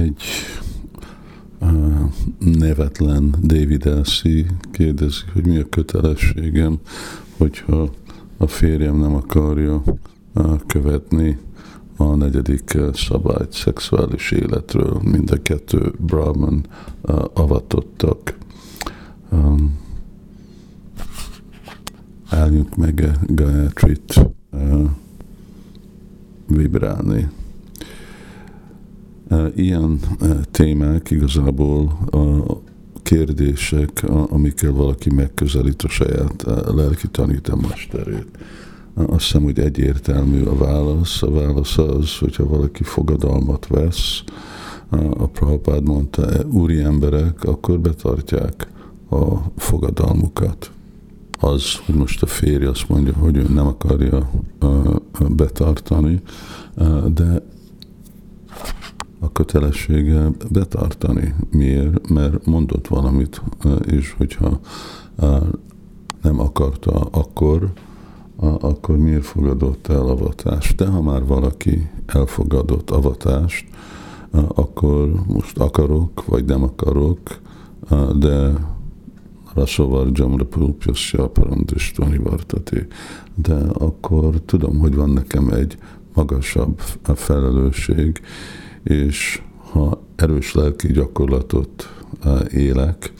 egy nevetlen David Elsie kérdezi, hogy mi a kötelességem, hogyha a férjem nem akarja követni a negyedik szabályt szexuális életről. Mind a kettő Brahman avatottak. Álljunk meg Gayatrit uh, vibrálni. Ilyen témák igazából a kérdések, amikkel valaki megközelít a saját lelki tanítamesterét. Azt hiszem, hogy egyértelmű a válasz. A válasz az, hogyha valaki fogadalmat vesz, a Prabhupád mondta, e, úri emberek, akkor betartják a fogadalmukat. Az, hogy most a férj azt mondja, hogy ő nem akarja betartani, de kötelessége betartani. Miért? Mert mondott valamit, és hogyha nem akarta akkor, akkor miért fogadott el avatást? De ha már valaki elfogadott avatást, akkor most akarok, vagy nem akarok, de Rasovar Jamra Pulpjasya Parandistvani Vartati. De akkor tudom, hogy van nekem egy magasabb felelősség, és ha erős lelki gyakorlatot élek,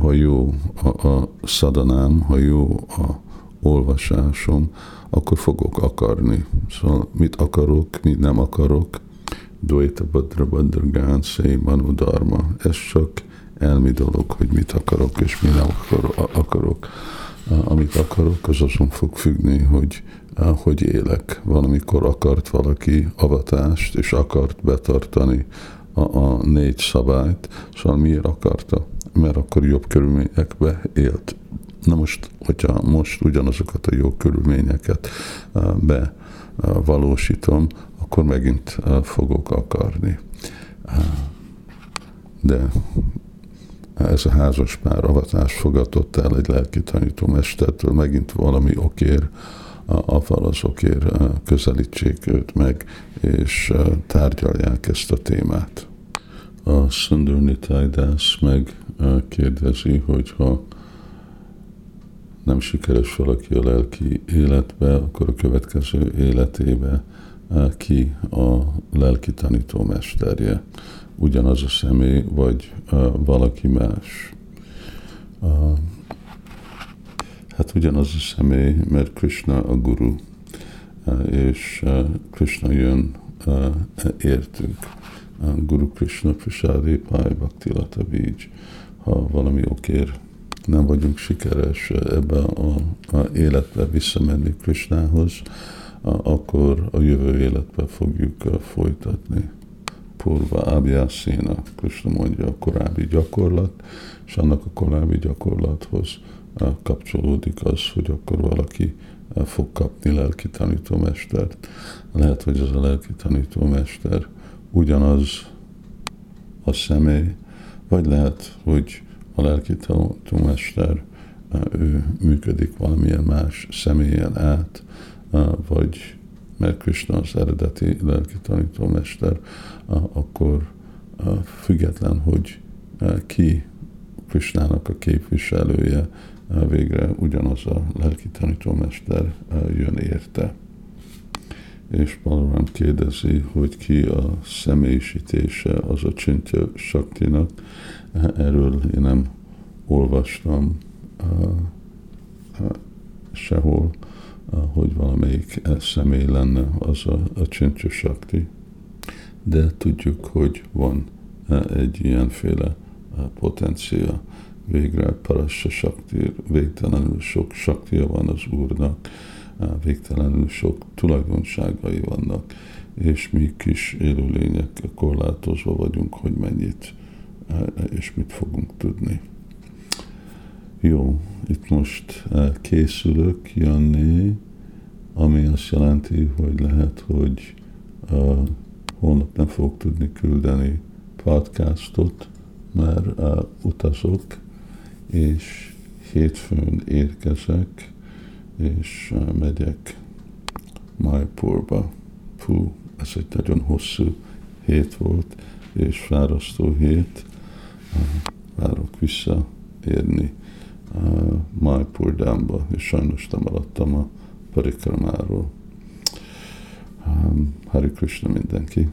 ha jó a, a szadanám, ha jó a olvasásom, akkor fogok akarni. Szóval mit akarok, mit nem akarok, Dvaita Badra Badra Gánszé Manu Dharma. Ez csak elmi dolog, hogy mit akarok és mi nem akarok. Amit akarok, az azon fog függni, hogy hogy élek. Valamikor akart valaki avatást, és akart betartani a, a négy szabályt, szóval miért akarta? Mert akkor jobb körülményekbe élt. Na most, hogyha most ugyanazokat a jó körülményeket bevalósítom, akkor megint fogok akarni. De ez a házas pár avatást fogadott el egy lelki tanítómestertől, megint valami okér, a falaszokért közelítsék őt meg, és tárgyalják ezt a témát. A Szundurni Tajdász meg kérdezi, hogyha nem sikeres valaki a lelki életbe, akkor a következő életébe ki a lelki tanítómesterje. Ugyanaz a személy, vagy valaki más. Hát ugyanaz a személy, mert Krishna a guru, és Krishna jön értünk. Guru Krishna Prasadi Pai Bhaktilata Bij. Ha valami okér nem vagyunk sikeres ebbe a, a életbe visszamenni Krishnához, akkor a jövő életbe fogjuk folytatni. Purva Abhyasina, Krishna mondja a korábbi gyakorlat, és annak a korábbi gyakorlathoz kapcsolódik az, hogy akkor valaki fog kapni lelki tanítómestert. Lehet, hogy az a lelki tanítómester ugyanaz a személy, vagy lehet, hogy a lelki tanítómester ő működik valamilyen más személyen át, vagy mert Krishna az eredeti lelki tanítómester, akkor független, hogy ki Krishnának a képviselője, végre ugyanaz a lelki tanítómester jön érte. És Balaram kérdezi, hogy ki a személyisítése az a csintja saktinak. Erről én nem olvastam sehol, hogy valamelyik személy lenne az a, a csintja sakti. De tudjuk, hogy van egy ilyenféle potencia végre Parassa Sakti, végtelenül sok saktia van az Úrnak, végtelenül sok tulajdonságai vannak, és mi kis élőlények korlátozva vagyunk, hogy mennyit és mit fogunk tudni. Jó, itt most készülök jönni, ami azt jelenti, hogy lehet, hogy uh, holnap nem fogok tudni küldeni podcastot, mert uh, utazok, és hétfőn érkezek, és megyek Maipurba. Fú, ez egy nagyon hosszú hét volt, és fárasztó hét. Várok visszaérni Májpurdámba, és sajnos nem alattam a parikramáról. Hari Krishna mindenki!